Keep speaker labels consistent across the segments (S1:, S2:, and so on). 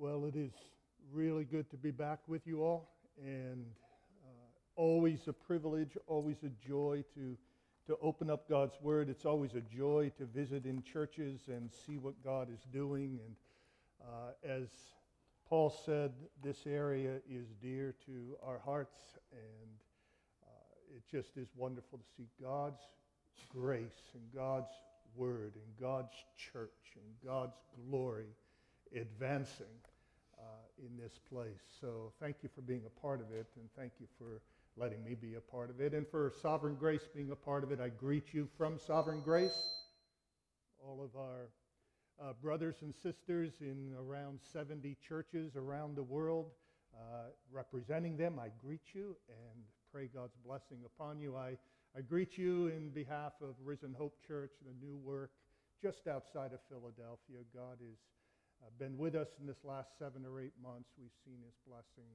S1: Well, it is really good to be back with you all, and uh, always a privilege, always a joy to, to open up God's Word. It's always a joy to visit in churches and see what God is doing. And uh, as Paul said, this area is dear to our hearts, and uh, it just is wonderful to see God's grace and God's Word and God's church and God's glory advancing uh, in this place. So thank you for being a part of it, and thank you for letting me be a part of it. And for Sovereign Grace being a part of it, I greet you from Sovereign Grace. All of our uh, brothers and sisters in around 70 churches around the world, uh, representing them, I greet you and pray God's blessing upon you. I, I greet you in behalf of Risen Hope Church, the new work just outside of Philadelphia. God is uh, been with us in this last seven or eight months. We've seen his blessing,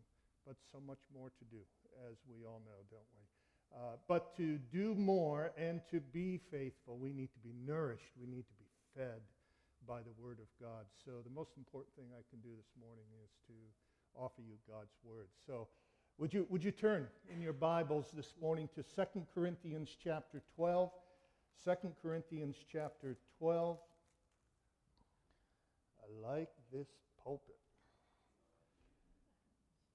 S1: but so much more to do, as we all know, don't we? Uh, but to do more and to be faithful, we need to be nourished. We need to be fed by the Word of God. So the most important thing I can do this morning is to offer you God's Word. So would you, would you turn in your Bibles this morning to 2 Corinthians chapter 12? 2 Corinthians chapter 12. I like this pulpit.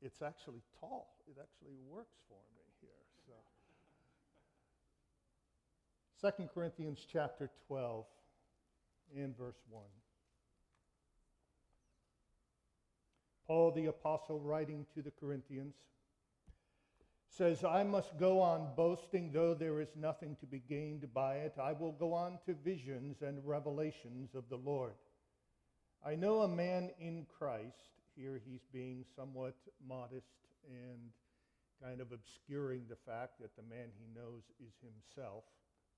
S1: It's actually tall. It actually works for me here. So 2 Corinthians chapter 12 and verse 1. Paul the apostle writing to the Corinthians says, I must go on boasting, though there is nothing to be gained by it. I will go on to visions and revelations of the Lord. I know a man in Christ. Here he's being somewhat modest and kind of obscuring the fact that the man he knows is himself.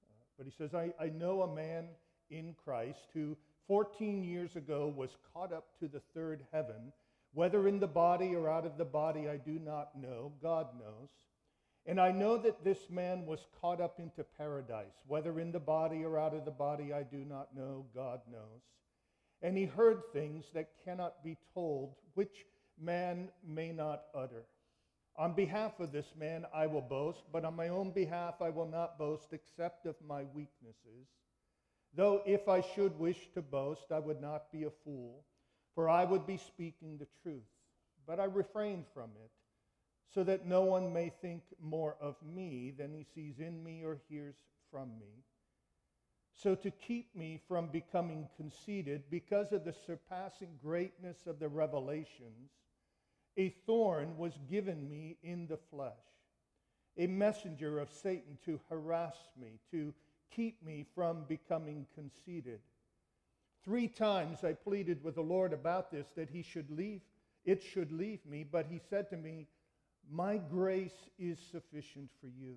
S1: Uh, but he says, I, I know a man in Christ who 14 years ago was caught up to the third heaven. Whether in the body or out of the body, I do not know. God knows. And I know that this man was caught up into paradise. Whether in the body or out of the body, I do not know. God knows. And he heard things that cannot be told, which man may not utter. On behalf of this man I will boast, but on my own behalf I will not boast except of my weaknesses. Though if I should wish to boast, I would not be a fool, for I would be speaking the truth. But I refrain from it, so that no one may think more of me than he sees in me or hears from me. So, to keep me from becoming conceited, because of the surpassing greatness of the revelations, a thorn was given me in the flesh, a messenger of Satan to harass me, to keep me from becoming conceited. Three times I pleaded with the Lord about this, that he should leave, it should leave me, but he said to me, My grace is sufficient for you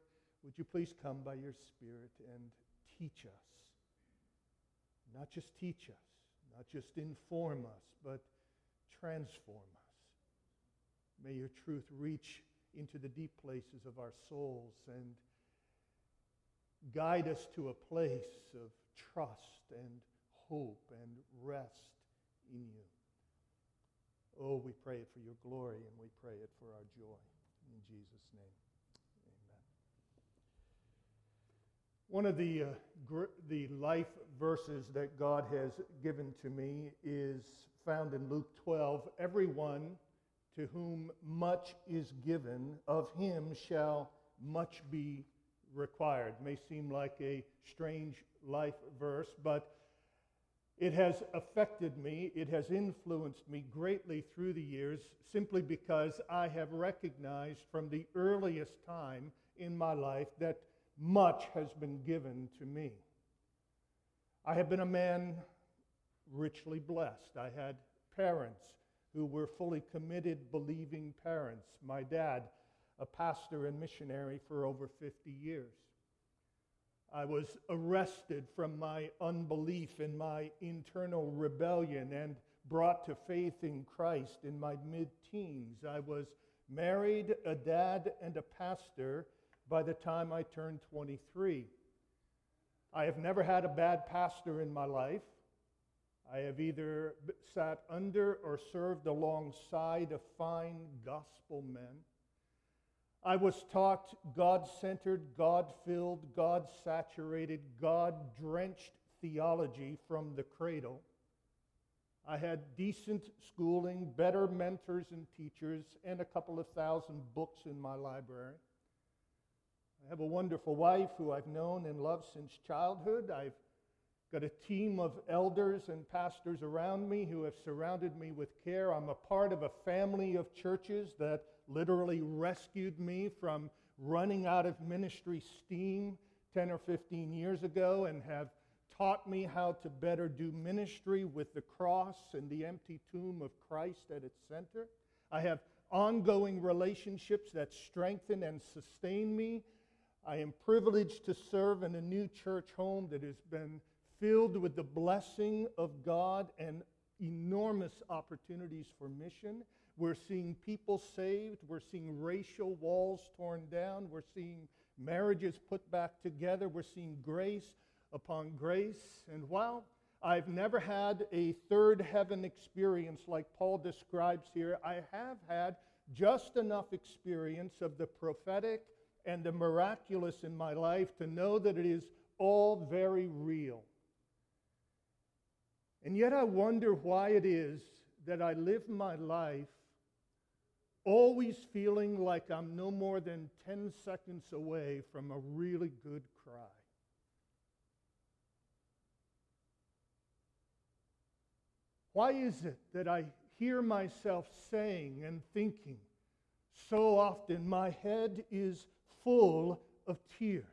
S1: would you please come by your Spirit and teach us? Not just teach us, not just inform us, but transform us. May your truth reach into the deep places of our souls and guide us to a place of trust and hope and rest in you. Oh, we pray it for your glory and we pray it for our joy. In Jesus' name. One of the, uh, gr- the life verses that God has given to me is found in Luke 12. Everyone to whom much is given, of him shall much be required. May seem like a strange life verse, but it has affected me, it has influenced me greatly through the years simply because I have recognized from the earliest time in my life that much has been given to me. I have been a man richly blessed. I had parents who were fully committed, believing parents. My dad, a pastor and missionary for over 50 years. I was arrested from my unbelief and my internal rebellion and brought to faith in Christ in my mid teens. I was married, a dad, and a pastor by the time I turned 23. I have never had a bad pastor in my life. I have either sat under or served alongside of fine gospel men. I was taught God centered, God filled, God saturated, God drenched theology from the cradle. I had decent schooling, better mentors and teachers, and a couple of thousand books in my library. I have a wonderful wife who I've known and loved since childhood. I've got a team of elders and pastors around me who have surrounded me with care. I'm a part of a family of churches that literally rescued me from running out of ministry steam 10 or 15 years ago and have taught me how to better do ministry with the cross and the empty tomb of Christ at its center. I have ongoing relationships that strengthen and sustain me. I am privileged to serve in a new church home that has been filled with the blessing of God and enormous opportunities for mission. We're seeing people saved. We're seeing racial walls torn down. We're seeing marriages put back together. We're seeing grace upon grace. And while I've never had a third heaven experience like Paul describes here, I have had just enough experience of the prophetic and the miraculous in my life to know that it is all very real. And yet I wonder why it is that I live my life always feeling like I'm no more than 10 seconds away from a really good cry. Why is it that I hear myself saying and thinking so often, my head is full of tears?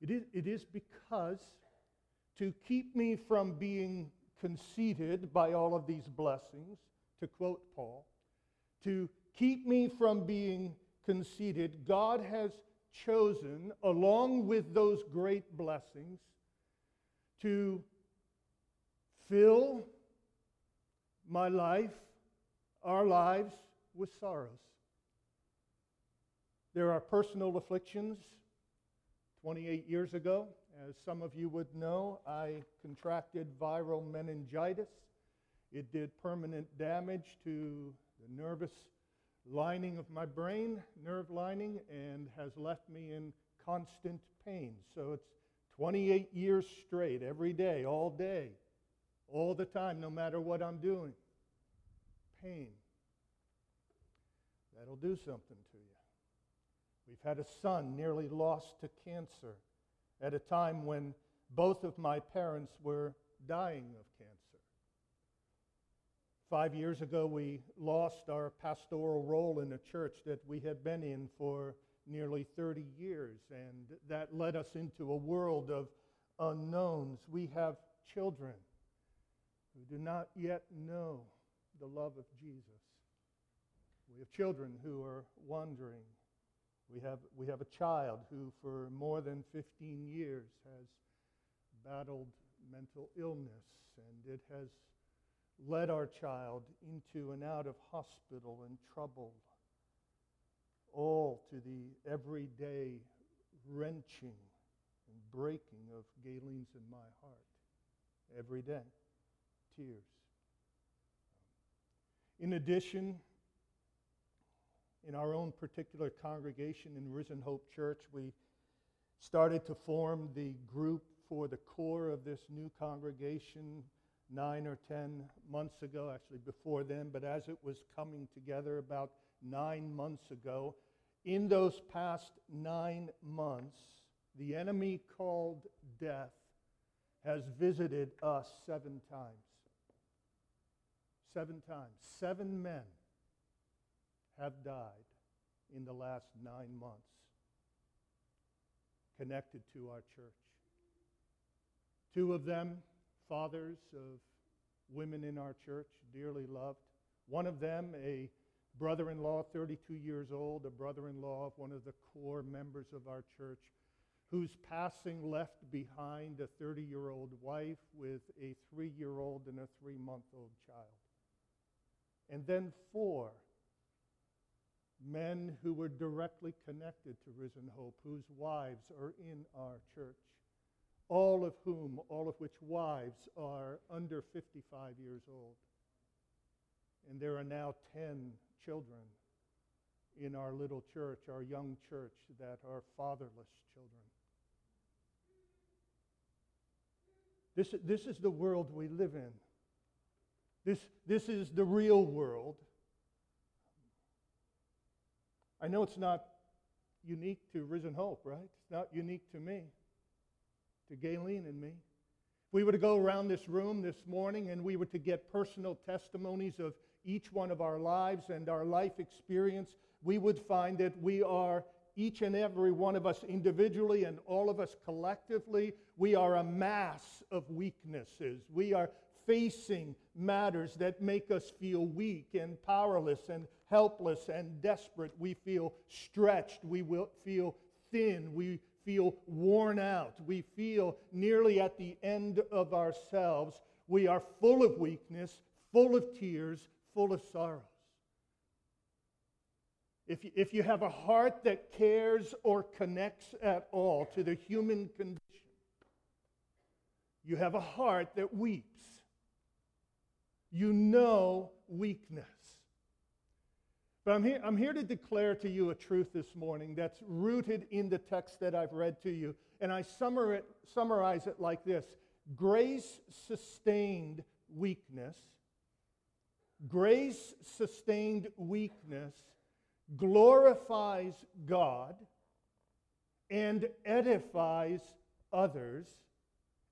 S1: It is, it is because to keep me from being conceited by all of these blessings, to quote Paul, to keep me from being conceited, God has chosen, along with those great blessings, to fill my life, our lives, with sorrows. There are personal afflictions. 28 years ago, as some of you would know, I contracted viral meningitis. It did permanent damage to the nervous lining of my brain, nerve lining, and has left me in constant pain. So it's 28 years straight, every day, all day, all the time, no matter what I'm doing. Pain. That'll do something to you. We've had a son nearly lost to cancer at a time when both of my parents were dying of cancer. Five years ago, we lost our pastoral role in a church that we had been in for nearly 30 years, and that led us into a world of unknowns. We have children who do not yet know the love of Jesus. We have children who are wandering we have, we have a child who, for more than 15 years, has battled mental illness, and it has led our child into and out of hospital and trouble, all to the everyday wrenching and breaking of Gayleen's in my heart every day. Tears. In addition, in our own particular congregation in Risen Hope Church, we started to form the group for the core of this new congregation nine or ten months ago, actually before then, but as it was coming together about nine months ago, in those past nine months, the enemy called death has visited us seven times. Seven times. Seven men have died in the last nine months connected to our church. Two of them fathers of women in our church, dearly loved. One of them, a brother in law, 32 years old, a brother in law of one of the core members of our church, whose passing left behind a 30 year old wife with a three year old and a three month old child. And then four men who were directly connected to Risen Hope, whose wives are in our church, all of whom, all of which wives are under 55 years old. And there are now 10 children in our little church, our young church, that are fatherless children. This, this is the world we live in. This, this is the real world. I know it's not unique to Risen Hope, right? It's not unique to me, to Gayleen and me. If we were to go around this room this morning and we were to get personal testimonies of each one of our lives and our life experience, we would find that we are, each and every one of us individually and all of us collectively, we are a mass of weaknesses. We are facing matters that make us feel weak and powerless and helpless and desperate. We feel stretched. We will feel thin. We feel worn out. We feel nearly at the end of ourselves. We are full of weakness, full of tears, full of sorrows. If you, if you have a heart that cares or connects at all to the human condition, you have a heart that weeps. You know weakness. But I'm here, I'm here to declare to you a truth this morning that's rooted in the text that I've read to you. And I summarize it like this Grace sustained weakness Grace sustained weakness glorifies God and edifies others,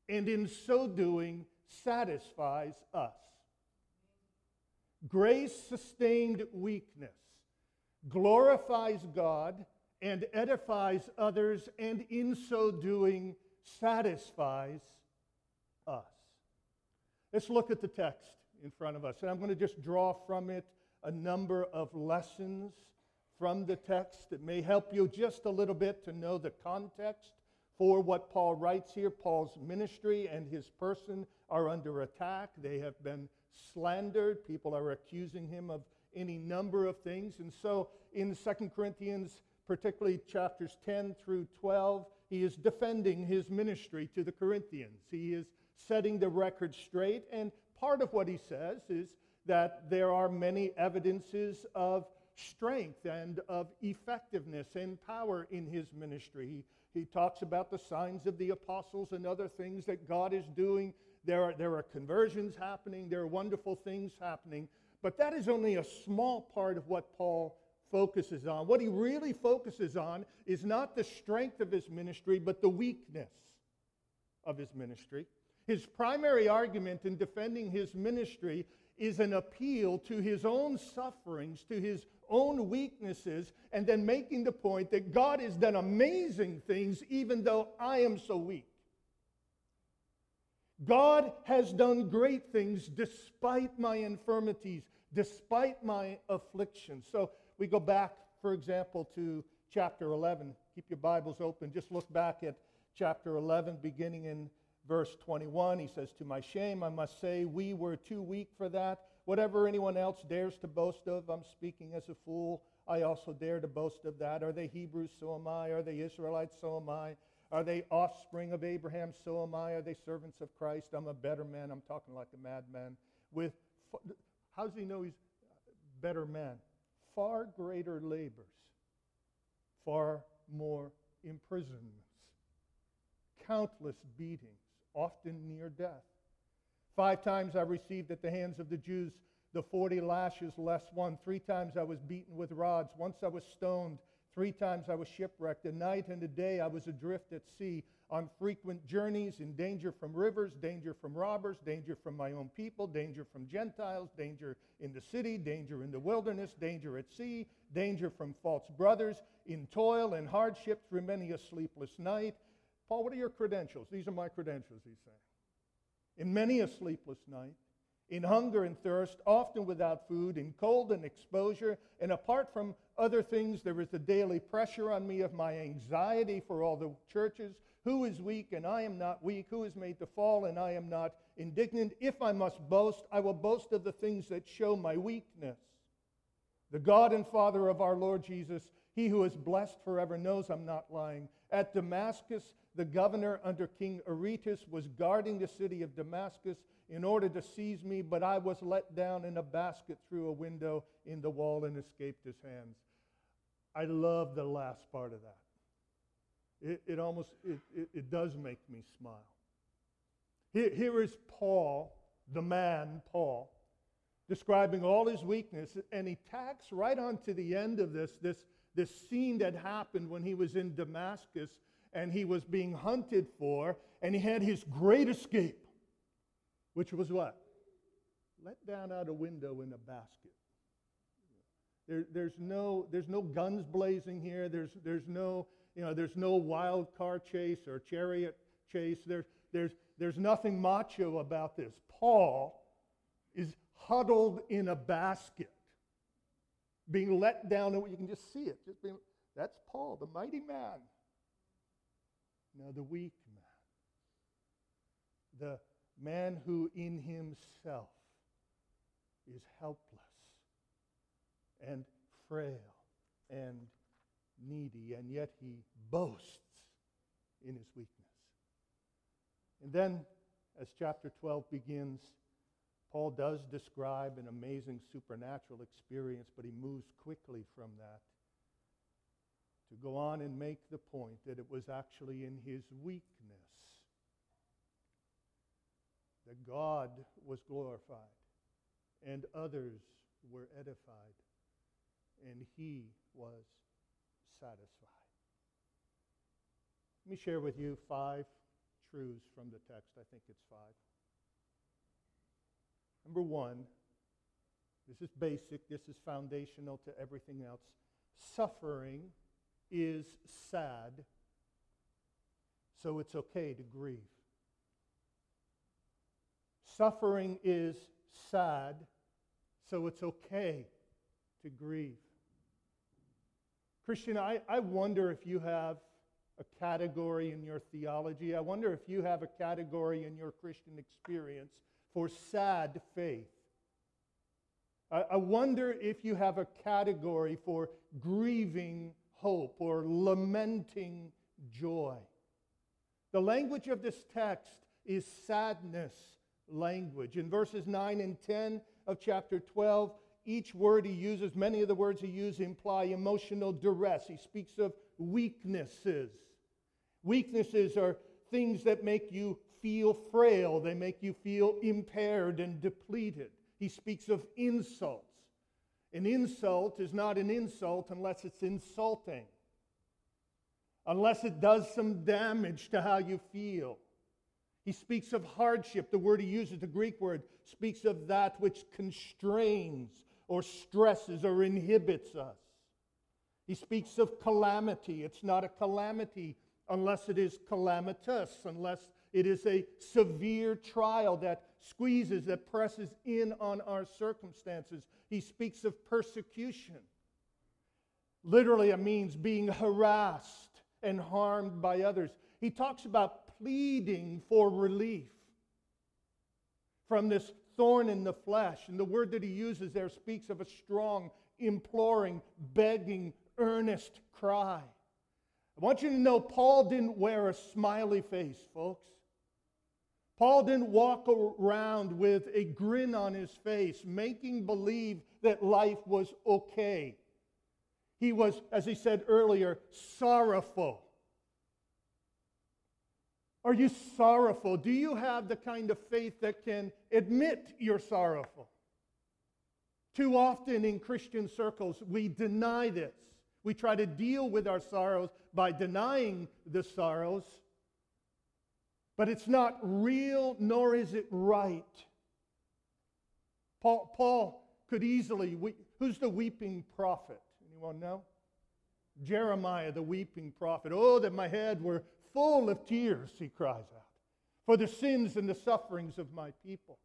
S1: and in so doing, satisfies us. Grace sustained weakness glorifies God and edifies others, and in so doing, satisfies us. Let's look at the text in front of us. And I'm going to just draw from it a number of lessons from the text that may help you just a little bit to know the context for what Paul writes here. Paul's ministry and his person are under attack. They have been slandered. People are accusing him of any number of things. And so in 2 Corinthians, particularly chapters 10 through 12, he is defending his ministry to the Corinthians. He is setting the record straight. And part of what he says is that there are many evidences of strength and of effectiveness and power in his ministry. He, he talks about the signs of the apostles and other things that God is doing. There are, there are conversions happening, there are wonderful things happening, but that is only a small part of what Paul focuses on. What he really focuses on is not the strength of his ministry, but the weakness of his ministry. His primary argument in defending his ministry is an appeal to his own sufferings, to his own weaknesses, and then making the point that God has done amazing things even though I am so weak. God has done great things despite my infirmities, despite my afflictions. So we go back, for example, to chapter 11. Keep your Bibles open. Just look back at chapter 11, beginning in verse 21, he says, To my shame, I must say, we were too weak for that. Whatever anyone else dares to boast of, I'm speaking as a fool. I also dare to boast of that. Are they Hebrews? So am I. Are they Israelites? So am I. Are they offspring of Abraham? So am I. Are they servants of Christ? I'm a better man. I'm talking like a madman. With how does he know he's better man? Far greater labors, far more imprisonments, countless beatings often near death. Five times I received at the hands of the Jews the 40 lashes less one. Three times I was beaten with rods. Once I was stoned. Three times I was shipwrecked. A night and a day I was adrift at sea, on frequent journeys, in danger from rivers, danger from robbers, danger from my own people, danger from Gentiles, danger in the city, danger in the wilderness, danger at sea, danger from false brothers, in toil and hardship through many a sleepless night Paul, what are your credentials? These are my credentials, he's saying. in many a sleepless night, in hunger and thirst, often without food, in cold and exposure. And apart from other things, there is the daily pressure on me of my anxiety for all the churches. Who is weak and I am not weak? Who is made to fall and I am not indignant? If I must boast, I will boast of the things that show my weakness. The God and Father of our Lord Jesus, he who is blessed forever, knows I'm not lying. At Damascus, the governor under King Aretas was guarding the city of Damascus in order to seize me, but I was let down in a basket through a window in the wall and escaped his hands. I love the last part of that. It, it almost, it, it, it, does make me smile. Here, here is Paul, the man, Paul, describing all his weakness, and he tacks right on to the end of this, this, this scene that happened when he was in Damascus and he was being hunted for, and he had his great escape which was what? Let down out a window in a basket. There, there's, no, there's no guns blazing here. There's, there's, no, you know, there's no wild car chase or chariot chase. There's, there's, there's nothing macho about this. Paul is huddled in a basket, being let down, and you can just see it. Just being, that's Paul, the mighty man. Now, the weak man, the man who in himself is helpless and frail and needy, and yet he boasts in his weakness. And then, as chapter 12 begins, Paul does describe an amazing supernatural experience, but he moves quickly from that to go on and make the point that it was actually in his weakness that God was glorified and others were edified and he was satisfied. Let me share with you five truths from the text. I think it's five. Number one, this is basic, this is foundational to everything else. Suffering is sad, so it's okay to grieve. Suffering is sad, so it's okay to grieve. Christian, I, I wonder if you have a category in your theology. I wonder if you have a category in your Christian experience for sad faith. I, I wonder if you have a category for grieving hope or lamenting joy. The language of this text is sadness language. In verses 9 and 10 of chapter 12, each word he uses, many of the words he uses imply emotional duress. He speaks of weaknesses. Weaknesses are things that make you feel frail, they make you feel impaired and depleted. He speaks of insults. An insult is not an insult unless it's insulting, unless it does some damage to how you feel. He speaks of hardship. The word he uses, the Greek word, speaks of that which constrains or stresses or inhibits us. He speaks of calamity. It's not a calamity unless it is calamitous, unless it is a severe trial that squeezes, that presses in on our circumstances. He speaks of persecution. Literally, it means being harassed and harmed by others. He talks about pleading for relief from this thorn in the flesh. And the word that he uses there speaks of a strong, imploring, begging, earnest cry. I want you to know Paul didn't wear a smiley face, folks. Paul didn't walk around with a grin on his face, making believe that life was okay. He was, as he said earlier, sorrowful. Are you sorrowful? Do you have the kind of faith that can admit you're sorrowful? Too often in Christian circles, we deny this. We try to deal with our sorrows by denying the sorrows, but it's not real nor is it right. Paul, Paul could easily, we, who's the weeping prophet? Anyone know? Jeremiah, the weeping prophet. Oh, that my head were full of tears, he cries out. for the sins and the sufferings of my people.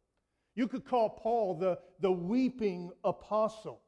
S1: You could call Paul the, the weeping apostle.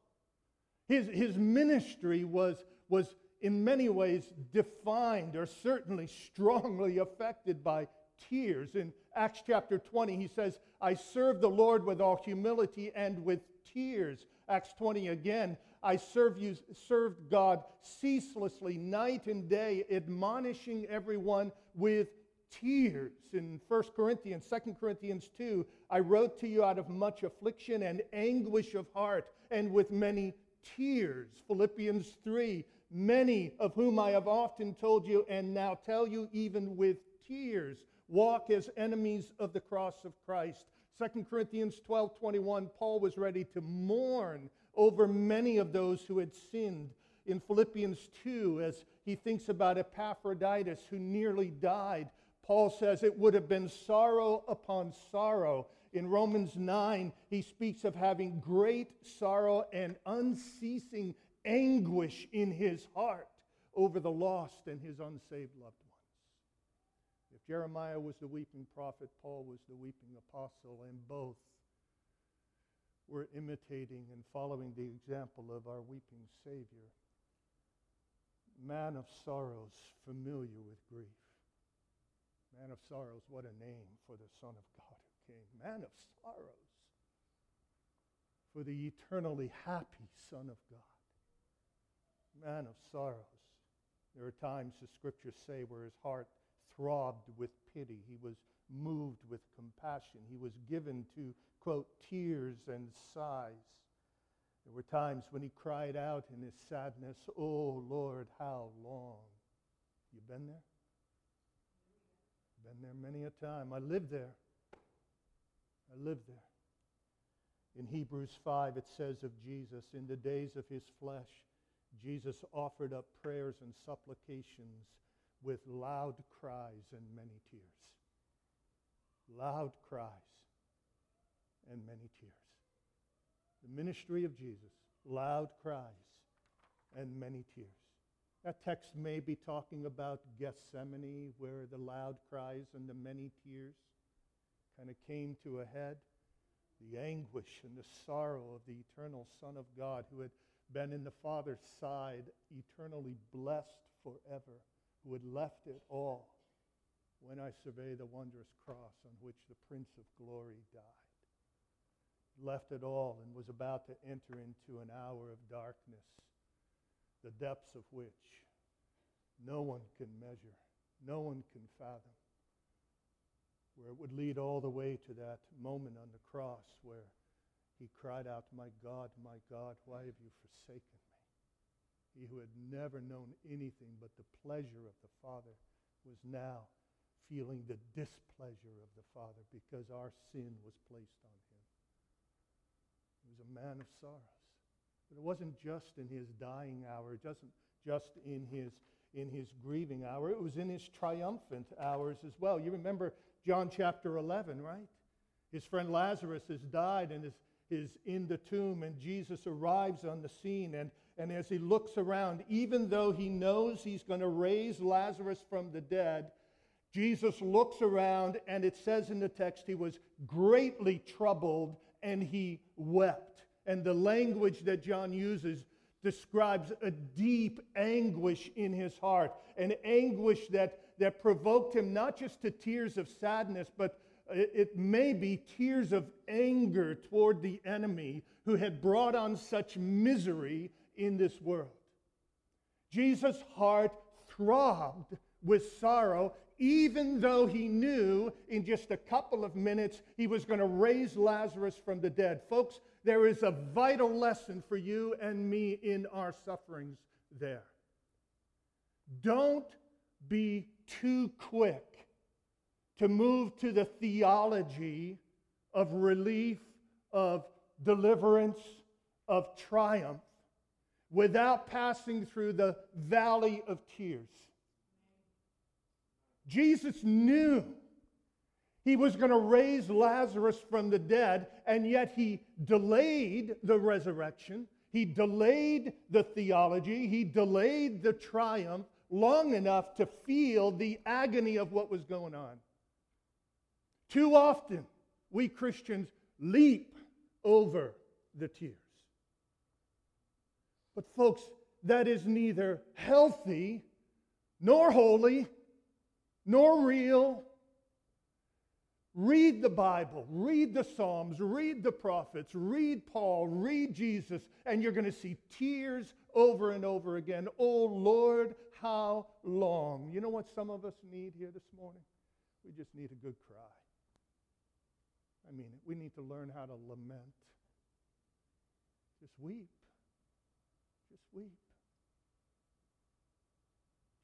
S1: His, his ministry was, was in many ways defined or certainly strongly affected by tears. In Acts chapter 20, he says, I serve the Lord with all humility and with tears. Acts 20 again, I serve you, served God ceaselessly, night and day, admonishing everyone with tears. In 1 Corinthians, 2 Corinthians 2, I wrote to you out of much affliction and anguish of heart and with many tears. Philippians 3, many of whom I have often told you and now tell you even with tears, walk as enemies of the cross of Christ. 2 Corinthians 12 21, Paul was ready to mourn over many of those who had sinned. In Philippians 2, as he thinks about Epaphroditus who nearly died, Paul says it would have been sorrow upon sorrow. In Romans 9, he speaks of having great sorrow and unceasing anguish in his heart over the lost and his unsaved loved ones. If Jeremiah was the weeping prophet, Paul was the weeping apostle, and both were imitating and following the example of our weeping Savior. Man of sorrows, familiar with grief. Man of sorrows, what a name for the Son of God who came. Man of sorrows, for the eternally happy Son of God man of sorrows. There are times, the scriptures say, where his heart throbbed with pity. He was moved with compassion. He was given to, quote, tears and sighs. There were times when he cried out in his sadness, Oh Lord, how long? You been there? Been there many a time. I lived there. I lived there. In Hebrews 5, it says of Jesus, in the days of his flesh, Jesus offered up prayers and supplications with loud cries and many tears. Loud cries and many tears. The ministry of Jesus, loud cries and many tears. That text may be talking about Gethsemane, where the loud cries and the many tears kind of came to a head. The anguish and the sorrow of the eternal Son of God who had been in the Father's side, eternally blessed forever, who had left it all when I survey the wondrous cross on which the Prince of Glory died. Left it all and was about to enter into an hour of darkness, the depths of which no one can measure, no one can fathom, where it would lead all the way to that moment on the cross where he cried out, My God, my God, why have you forsaken me? He who had never known anything but the pleasure of the Father was now feeling the displeasure of the Father because our sin was placed on him. He was a man of sorrows. But it wasn't just in his dying hour, it wasn't just in his, in his grieving hour, it was in his triumphant hours as well. You remember John chapter 11, right? His friend Lazarus has died and his is in the tomb, and Jesus arrives on the scene. And, and as he looks around, even though he knows he's going to raise Lazarus from the dead, Jesus looks around, and it says in the text, he was greatly troubled and he wept. And the language that John uses describes a deep anguish in his heart, an anguish that, that provoked him not just to tears of sadness, but it may be tears of anger toward the enemy who had brought on such misery in this world. Jesus' heart throbbed with sorrow, even though he knew in just a couple of minutes he was going to raise Lazarus from the dead. Folks, there is a vital lesson for you and me in our sufferings there. Don't be too quick to move to the theology of relief, of deliverance, of triumph, without passing through the valley of tears. Jesus knew he was going to raise Lazarus from the dead, and yet he delayed the resurrection. He delayed the theology. He delayed the triumph long enough to feel the agony of what was going on. Too often, we Christians leap over the tears. But, folks, that is neither healthy, nor holy, nor real. Read the Bible, read the Psalms, read the prophets, read Paul, read Jesus, and you're going to see tears over and over again. Oh Lord, how long? You know what some of us need here this morning? We just need a good cry. I mean, we need to learn how to lament. Just weep. Just weep.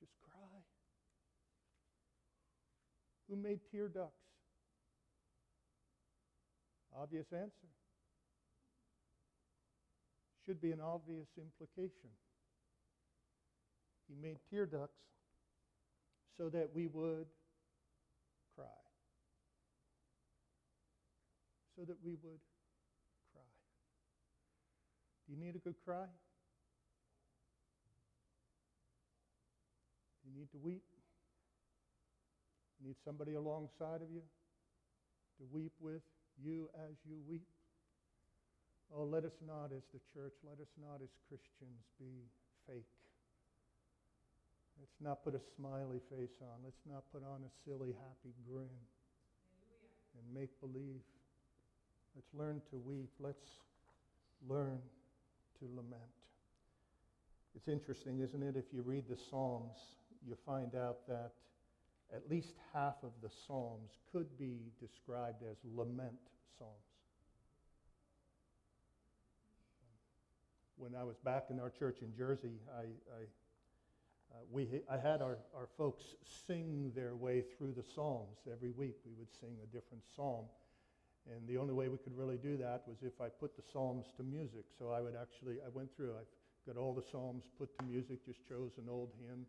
S1: Just cry. Who made tear ducts? Obvious answer. Should be an obvious implication. He made tear ducts so that we would cry. So that we would cry. Do you need a good cry? Do you need to weep? Need somebody alongside of you to weep with you as you weep? Oh, let us not as the church, let us not as Christians be fake. Let's not put a smiley face on. Let's not put on a silly, happy grin and make believe. Let's learn to weep. Let's learn to lament. It's interesting, isn't it? If you read the Psalms, you find out that at least half of the Psalms could be described as lament Psalms. When I was back in our church in Jersey, I, I uh, we, I had our, our folks sing their way through the Psalms. Every week we would sing a different psalm. And the only way we could really do that was if I put the Psalms to music. So I would actually, I went through, I got all the Psalms put to music, just chose an old hymn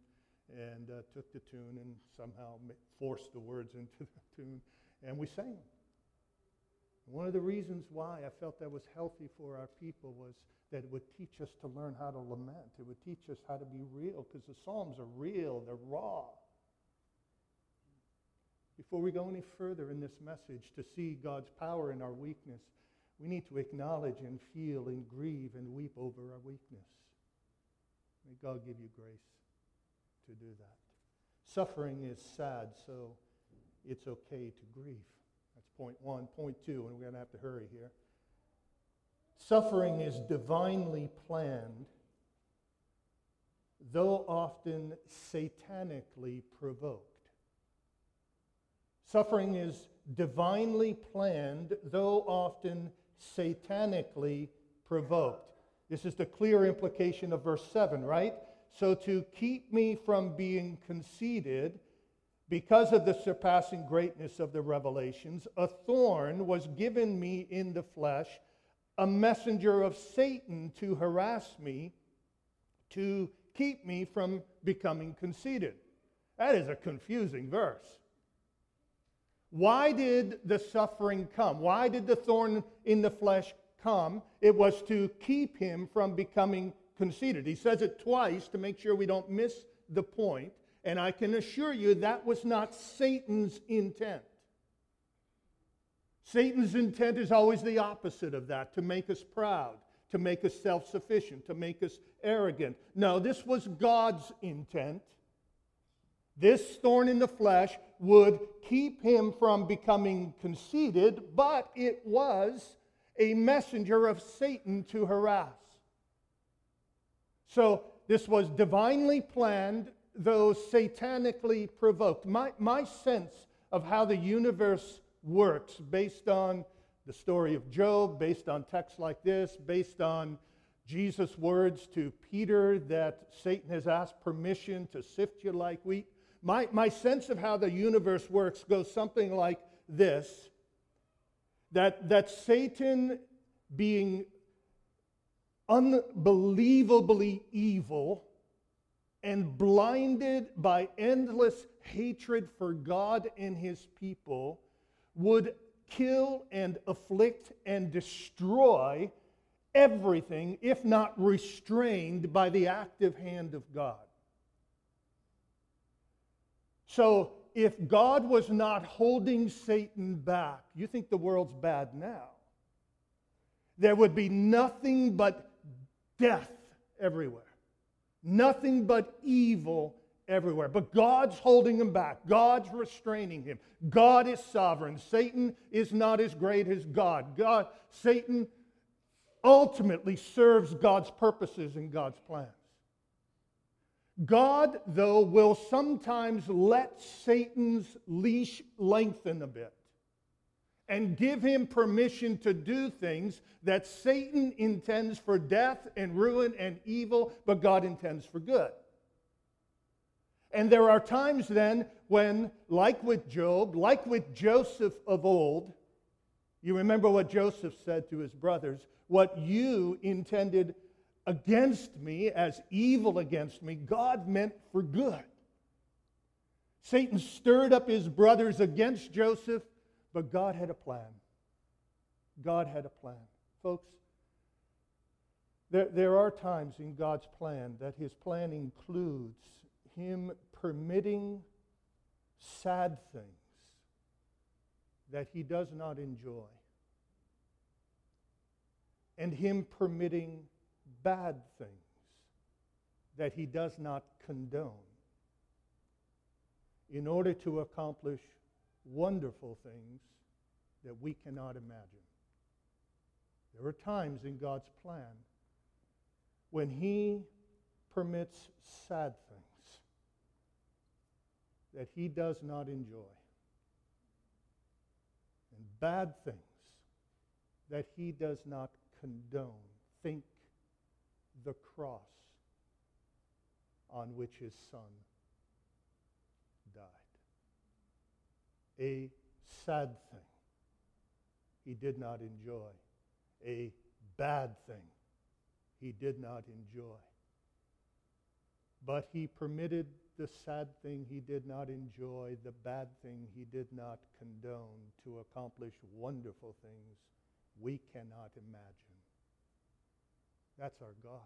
S1: and uh, took the tune and somehow forced the words into the tune. And we sang. One of the reasons why I felt that was healthy for our people was that it would teach us to learn how to lament. It would teach us how to be real because the Psalms are real, they're raw. Before we go any further in this message to see God's power in our weakness, we need to acknowledge and feel and grieve and weep over our weakness. May God give you grace to do that. Suffering is sad, so it's okay to grieve point one. Point two, and we're going to have to hurry here. Suffering is divinely planned, though often satanically provoked. Suffering is divinely planned, though often satanically provoked. This is the clear implication of verse 7, right? So to keep me from being conceited, because of the surpassing greatness of the revelations, a thorn was given me in the flesh, a messenger of Satan to harass me, to keep me from becoming conceited. That is a confusing verse. Why did the suffering come? Why did the thorn in the flesh come? It was to keep him from becoming conceited. He says it twice to make sure we don't miss the. And I can assure you that was not Satan's intent. Satan's intent is always the opposite of that to make us proud, to make us self sufficient, to make us arrogant. No, this was God's intent. This thorn in the flesh would keep him from becoming conceited, but it was a messenger of Satan to harass. So this was divinely planned though satanically provoked. My, my sense of how the universe works, based on the story of Job, based on texts like this, based on Jesus' words to Peter that Satan has asked permission to sift you like wheat. My, my sense of how the universe works goes something like this that, that Satan, being unbelievably evil, and blinded by endless hatred for God and his people, would kill and afflict and destroy everything if not restrained by the active hand of God. So if God was not holding Satan back, you think the world's bad now. There would be nothing but death everywhere, nothing but evil everywhere. But God's holding him back, God's restraining him. God is sovereign. Satan is not as great as God. God Satan ultimately serves God's purposes and God's plans. God, though, will sometimes let Satan's leash lengthen a bit and give him permission to do things that Satan intends for death and ruin and evil, but God intends for good. And there are times then when, like with Job, like with Joseph of old, you remember what Joseph said to his brothers what you intended against me as evil against me, God meant for good. Satan stirred up his brothers against Joseph, but God had a plan. God had a plan. Folks, there, there are times in God's plan that his plan includes him permitting sad things that he does not enjoy and him permitting bad things that he does not condone in order to accomplish wonderful things that we cannot imagine. There are times in God's plan when he permits sad things that he does not enjoy and bad things that he does not condone. Think the cross on which his son died. A sad thing he did not enjoy, a bad thing he did not enjoy. But he permitted the sad thing he did not enjoy, the bad thing he did not condone, to accomplish wonderful things we cannot imagine. That's our God.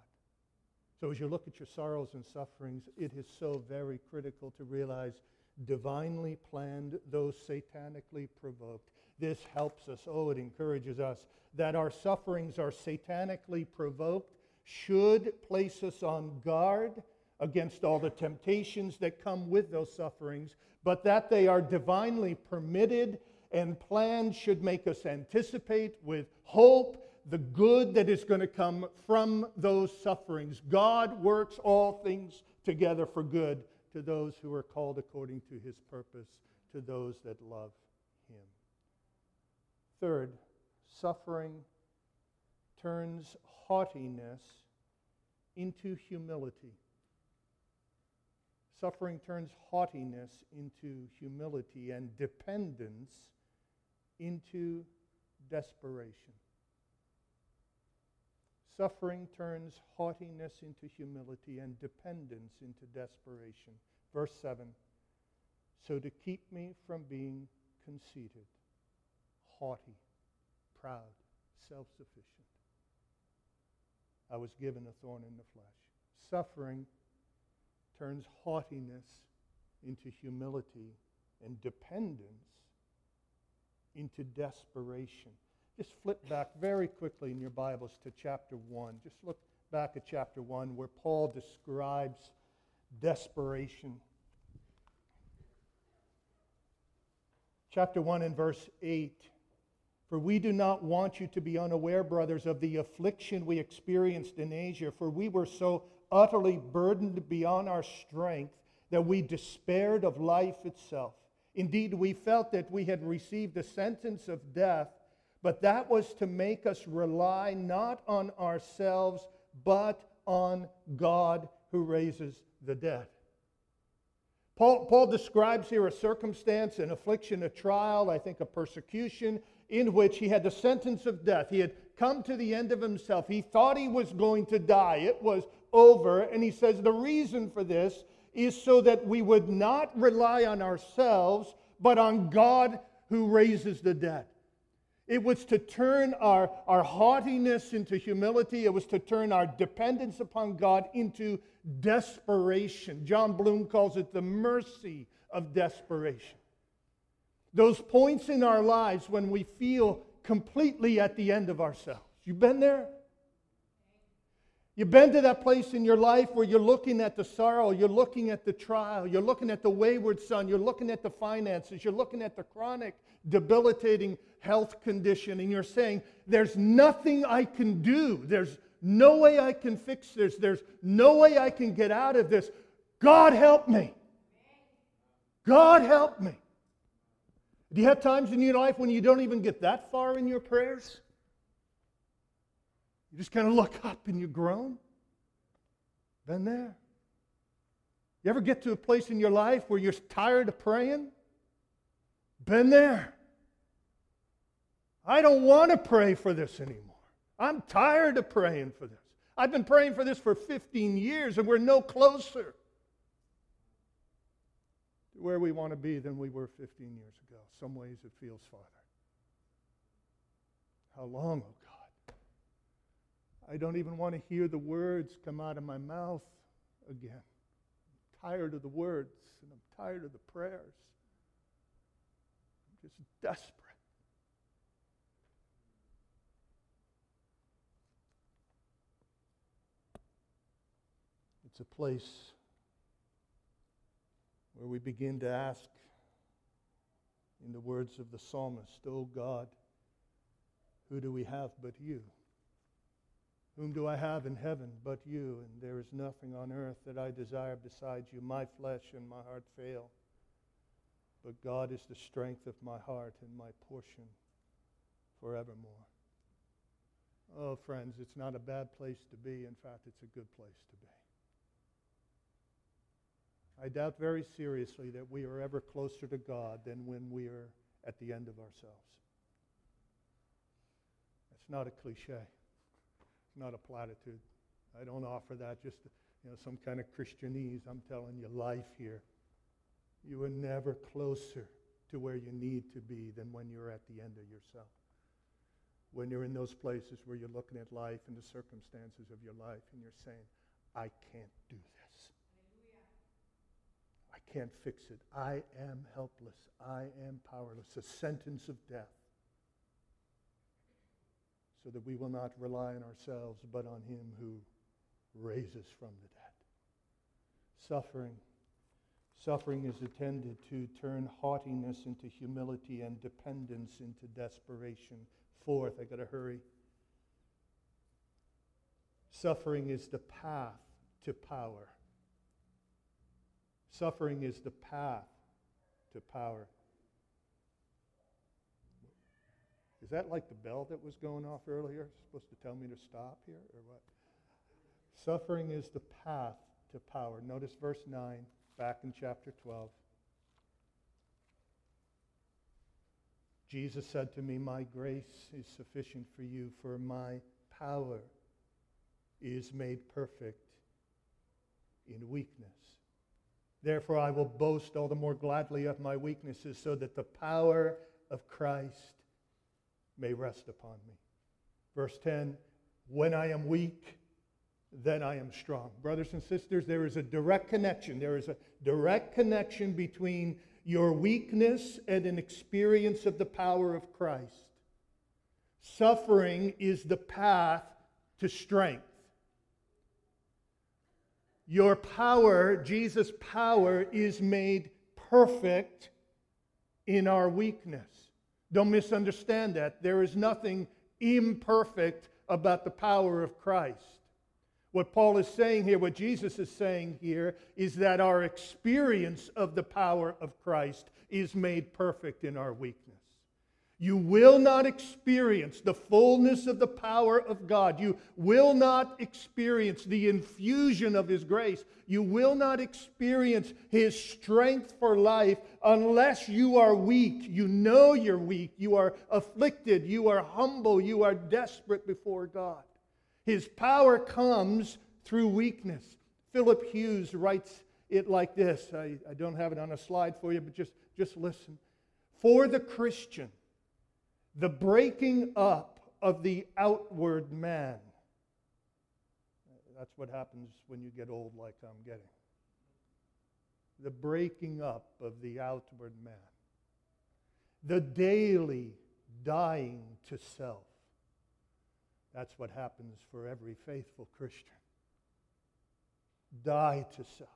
S1: So as you look at your sorrows and sufferings, it is so very critical to realize divinely planned, though satanically provoked. This helps us, oh, it encourages us that our sufferings are satanically provoked, should place us on guard against all the temptations that come with those sufferings, but that they are divinely permitted and planned should make us anticipate with hope the good that is going to come from those sufferings. God works all things together for good to those who are called according to his purpose, to those that love him. Third, suffering turns haughtiness into humility. Suffering turns haughtiness into humility and dependence into desperation. Suffering turns haughtiness into humility and dependence into desperation. Verse 7 So to keep me from being conceited, haughty, proud, self sufficient, I was given a thorn in the flesh. Suffering turns haughtiness into humility and dependence into desperation. Just flip back very quickly in your Bibles to chapter 1. Just look back at chapter 1 where Paul describes desperation. Chapter 1 and verse 8. For we do not want you to be unaware, brothers, of the affliction we experienced in Asia, for we were so utterly burdened beyond our strength that we despaired of life itself. Indeed, we felt that we had received the sentence of death but that was to make us rely not on ourselves, but on God who raises the dead. Paul, Paul describes here a circumstance, an affliction, a trial, I think a persecution, in which he had the sentence of death. He had come to the end of himself. He thought he was going to die. It was over. And he says the reason for this is so that we would not rely on ourselves, but on God who raises the dead. It was to turn our, our haughtiness into humility. It was to turn our dependence upon God into desperation. Jon Bloom calls it the mercy of desperation. Those points in our lives when we feel completely at the end of ourselves. You've been there? You've been to that place in your life where you're looking at the sorrow, you're looking at the trial, you're looking at the wayward son, you're looking at the finances, you're looking at the chronic, debilitating health condition, and you're saying, There's nothing I can do. There's no way I can fix this. There's no way I can get out of this. God help me. God help me. Do you have times in your life when you don't even get that far in your prayers? You just kind of look up and you groan. Been there. You ever get to a place in your life where you're tired of praying? Been there. I don't want to pray for this anymore. I'm tired of praying for this. I've been praying for this for 15 years and we're no closer to where we want to be than we were 15 years ago. Some ways it feels farther. How long, oh God? I don't even want to hear the words come out of my mouth again. I'm tired of the words and I'm tired of the prayers. I'm just desperate. It's a place where we begin to ask, in the words of the psalmist, O oh God, who do we have but you? Whom do I have in heaven but you? And there is nothing on earth that I desire besides you. My flesh and my heart fail. But God is the strength of my heart and my portion forevermore. Oh, friends, it's not a bad place to be. In fact, it's a good place to be. I doubt very seriously that we are ever closer to God than when we are at the end of ourselves. It's not a cliche. Not a platitude. I don't offer that just you know some kind of Christianese. I'm telling you life here. You are never closer to where you need to be than when you're at the end of yourself. When you're in those places where you're looking at life and the circumstances of your life and you're saying, I can't do this Hallelujah. I can't fix it. I am helpless. I am powerless. A sentence of death. So that we will not rely on ourselves, but on Him who raises from the dead. Suffering. Suffering is intended to turn haughtiness into humility and dependence into desperation. Fourth, I got to hurry. Suffering is the path to power. Suffering is the path to power. Is that like the bell that was going off earlier? Supposed to tell me to stop here or what? Suffering is the path to power. Notice verse 9, back in chapter 12. Jesus said to me, My grace is sufficient for you, for my power is made perfect in weakness. Therefore, I will boast all the more gladly of my weaknesses, so that the power of Christ may rest upon me. Verse 10 When I am weak, then I am strong. Brothers and sisters, there is a direct connection. There is a direct connection between your weakness and an experience of the power of Christ. Suffering is the path to strength. Your power, Jesus' power, is made perfect in our weakness. Don't misunderstand that. There is nothing imperfect about the power of Christ. What Paul is saying here, what Jesus is saying here, is that our experience of the power of Christ is made perfect in our weakness. You will not experience the fullness of the power of God. You will not experience the infusion of His grace. You will not experience His strength for life unless you are weak. You know you're weak. You are afflicted. You are humble. You are desperate before God. His power comes through weakness. Philip Hughes writes it like this. I, I don't have it on a slide for you, but just, just listen. For the Christian, the breaking up of the outward man. That's what happens when you get old, like I'm getting. the breaking up of the outward man, the daily dying to self. That's what happens for every faithful Christian. Die to self.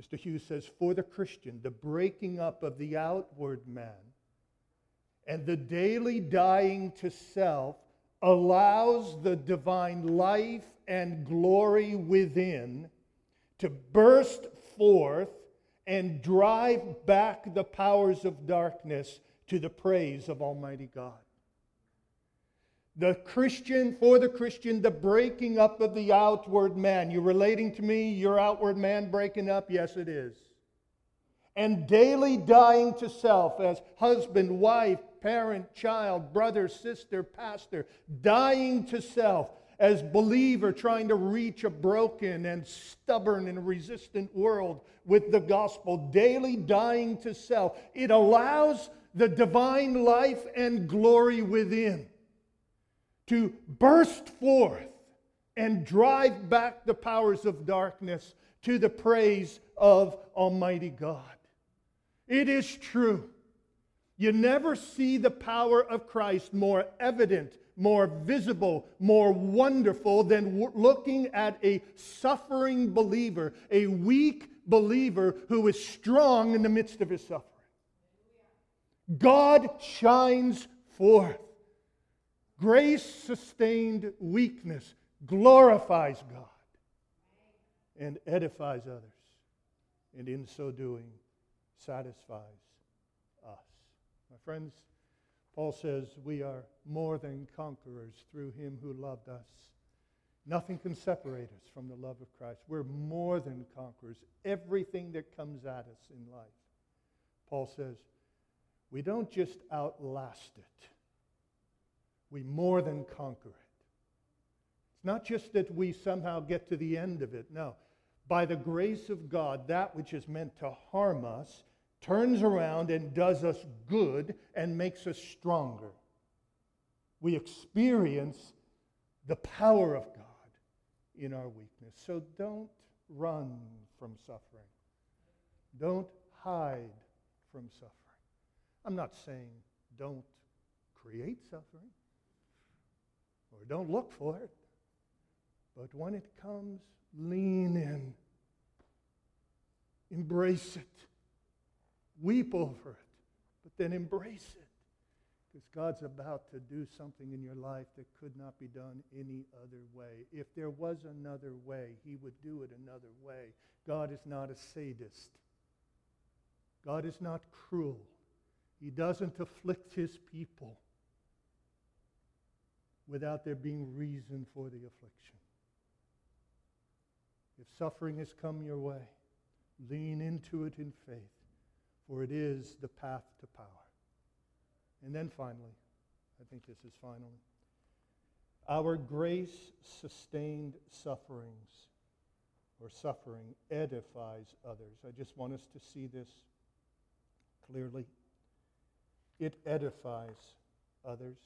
S1: Mr. Hughes says, for the Christian, the breaking up of the outward man and the daily dying to self allows the divine life and glory within to burst forth and drive back the powers of darkness to the praise of Almighty God. The Christian, for the Christian, the breaking up of the outward man. You're relating to me, your outward man breaking up? Yes, it is. And daily dying to self as husband, wife, parent, child, brother, sister, pastor, dying to self as believer trying to reach a broken and stubborn and resistant world with the gospel, daily dying to self. It allows the divine life and glory within to burst forth and drive back the powers of darkness to the praise of Almighty God. It is true. You never see the power of Christ more evident more visible, more wonderful than w- looking at a suffering believer, a weak believer who is strong in the midst of his suffering. God shines forth. Grace sustained weakness glorifies God and edifies others, and in so doing, satisfies. My friends, Paul says, We are more than conquerors through him who loved us. Nothing can separate us from the love of Christ. We're more than conquerors. Everything that comes at us in life, Paul says, we don't just outlast it, we more than conquer it. It's not just that we somehow get to the end of it. No. By the grace of God, that which is meant to harm us turns around and does us good and makes us stronger. We experience the power of God in our weakness. So don't run from suffering. Don't hide from suffering. I'm not saying don't create suffering or don't look for it. But when it comes, lean in, embrace it weep over it, but then embrace it. Because God's about to do something in your life that could not be done any other way. If there was another way, He would do it another way. God is not a sadist. God is not cruel. He doesn't afflict His people without there being reason for the affliction. If suffering has come your way, lean into it in faith for it is the path to power. And then finally, I think this is finally, our grace sustained sufferings or suffering edifies others. I just want us to see this clearly. It edifies others.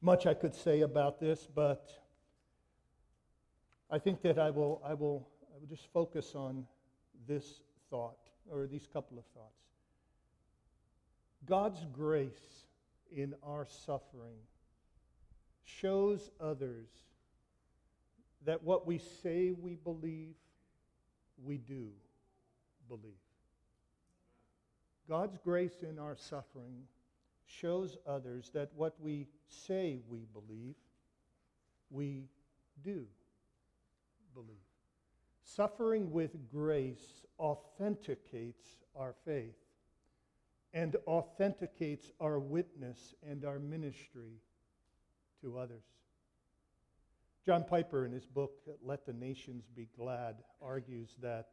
S1: Much I could say about this, but I think that I will, I will, I will just focus on this thought or these couple of thoughts. God's grace in our suffering shows others that what we say we believe, we do believe. God's grace in our suffering shows others that what we say we believe, we do believe. Suffering with grace authenticates our faith and authenticates our witness and our ministry to others. John Piper, in his book, Let the Nations Be Glad, argues that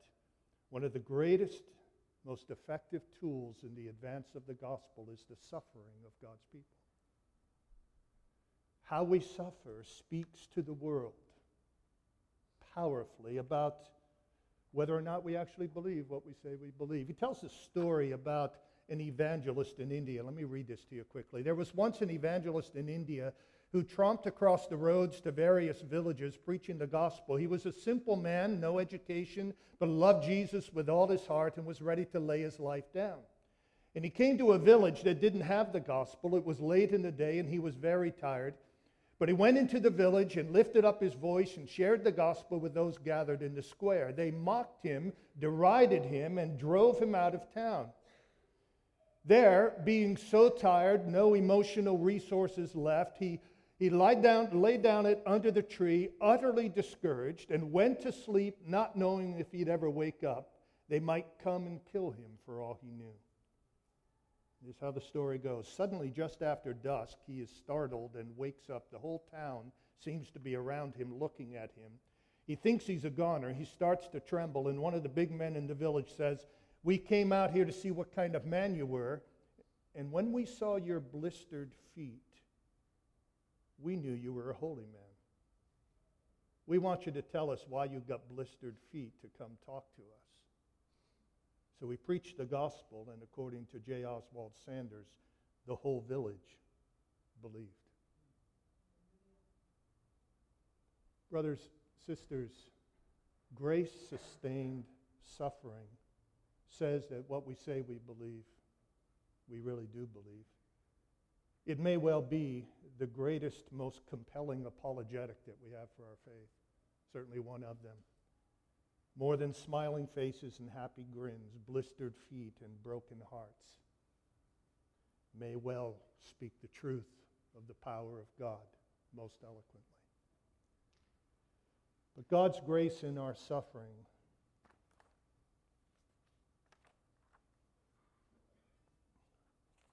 S1: one of the greatest, most effective tools in the advance of the gospel is the suffering of God's people. How we suffer speaks to the world powerfully about whether or not we actually believe what we say we believe. He tells a story about an evangelist in India. Let me read this to you quickly. There was once an evangelist in India who tromped across the roads to various villages preaching the gospel. He was a simple man, no education, but loved Jesus with all his heart and was ready to lay his life down. And he came to a village that didn't have the gospel. It was late in the day and he was very tired. But he went into the village and lifted up his voice and shared the gospel with those gathered in the square. They mocked him, derided him, and drove him out of town. There, being so tired, no emotional resources left, he, he lied down, lay down it under the tree, utterly discouraged, and went to sleep, not knowing if he'd ever wake up. They might come and kill him for all he knew. This is how the story goes. Suddenly, just after dusk, he is startled and wakes up. The whole town seems to be around him, looking at him. He thinks he's a goner. He starts to tremble, and one of the big men in the village says, We came out here to see what kind of man you were, and when we saw your blistered feet, we knew you were a holy man. We want you to tell us why you got blistered feet to come talk to us. So we preached the gospel, and according to J. Oswald Sanders, the whole village believed. Brothers, sisters, grace sustained suffering says that what we say we believe, we really do believe. It may well be the greatest, most compelling apologetic that we have for our faith, certainly one of them. More than smiling faces and happy grins, blistered feet and broken hearts may well speak the truth of the power of God most eloquently. But God's grace in our suffering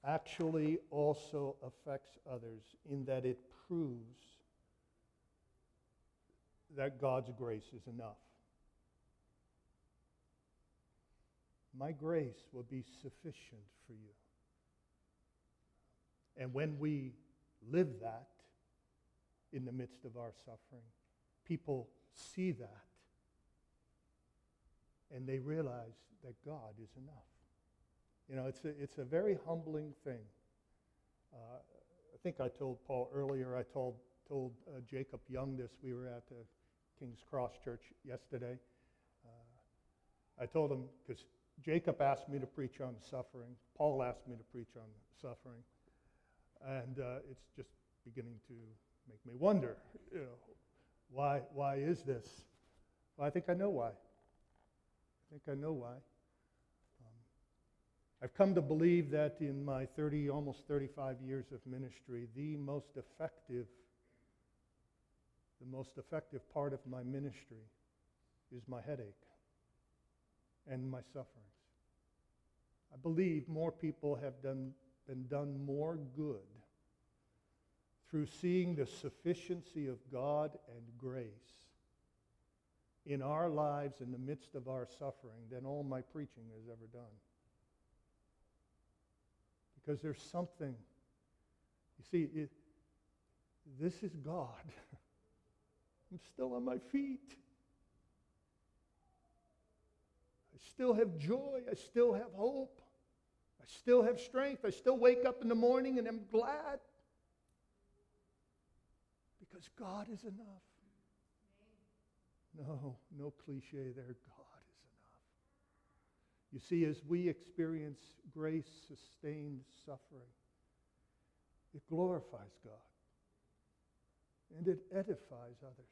S1: actually also affects others in that it proves that God's grace is enough. My grace will be sufficient for you. And when we live that in the midst of our suffering, people see that and they realize that God is enough. You know, it's a, it's a very humbling thing. Uh, I think I told Paul earlier, I told, told uh, Jacob Young this. We were at the King's Cross Church yesterday. Uh, I told him, because Jacob asked me to preach on suffering, Paul asked me to preach on suffering. And uh, it's just beginning to make me wonder, you know, why, why is this? Well, I think I know why. I think I know why. I've come to believe that in my 30, almost 35 years of ministry, the most effective, the most effective part of my ministry is my headache and my sufferings. I believe more people have done, been done more good through seeing the sufficiency of God and grace in our lives in the midst of our suffering than all my preaching has ever done because there's something. You see, it, this is God. I'm still on my feet. I still have joy. I still have hope. I still have strength. I still wake up in the morning and I'm glad. Because God is enough. No, no cliche there. God you see, as we experience grace sustained suffering, it glorifies God and it edifies others.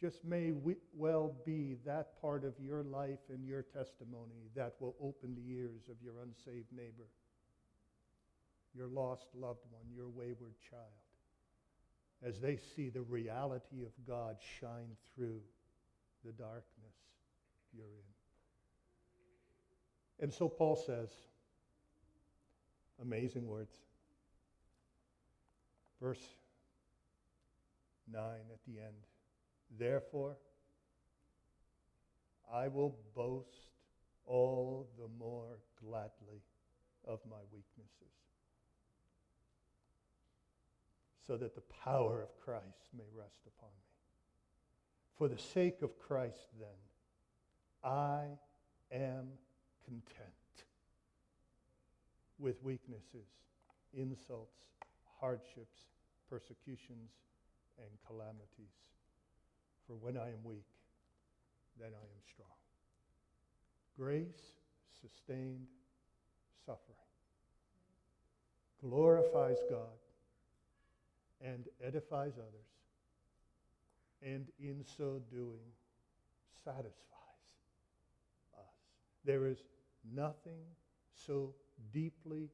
S1: Just may we well be that part of your life and your testimony that will open the ears of your unsaved neighbor, your lost loved one, your wayward child, as they see the reality of God shine through the darkness you're in. And so Paul says, amazing words. Verse 9 at the end. Therefore, I will boast all the more gladly of my weaknesses, so that the power of Christ may rest upon me. For the sake of Christ, then, I am content with weaknesses, insults, hardships, persecutions, and calamities. For when I am weak, then I am strong. Grace sustained suffering glorifies God and edifies others, and in so doing, satisfies us. There is nothing so deeply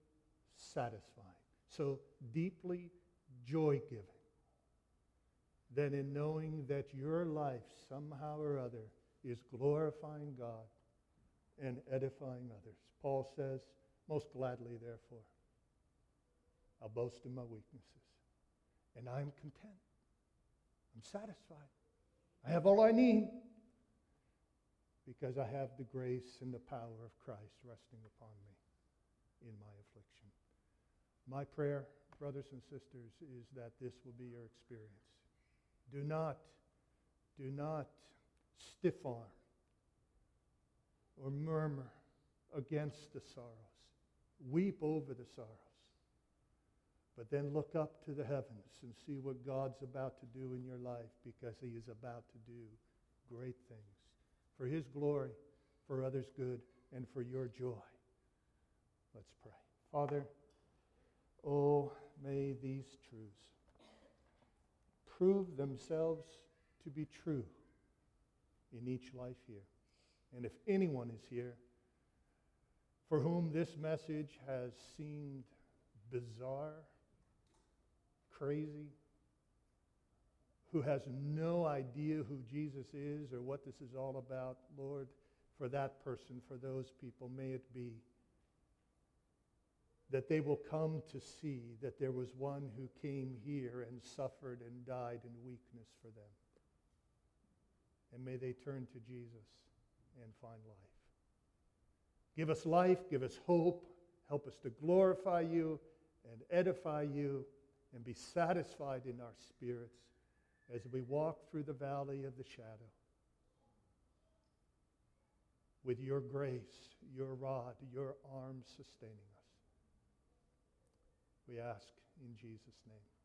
S1: satisfying, so deeply joy giving, than in knowing that your life somehow or other is glorifying God and edifying others. Paul says, most gladly, therefore, I'll boast in my weaknesses. And I'm content. I'm satisfied. I have all I need because I have the grace and the power of Christ resting upon me in my affliction. My prayer, brothers and sisters, is that this will be your experience. Do not, do not stiff arm or murmur against the sorrows. Weep over the sorrows. But then look up to the heavens and see what God's about to do in your life because he is about to do great things for his glory, for others' good, and for your joy. Let's pray. Father, oh, may these truths prove themselves to be true in each life here. And if anyone is here for whom this message has seemed bizarre, crazy, who has no idea who Jesus is or what this is all about, Lord, for that person, for those people, may it be that they will come to see that there was one who came here and suffered and died in weakness for them. And may they turn to Jesus and find life. Give us life, give us hope, help us to glorify you and edify you and be satisfied in our spirits as we walk through the valley of the shadow with your grace, your rod, your arms sustaining us. We ask in Jesus' name.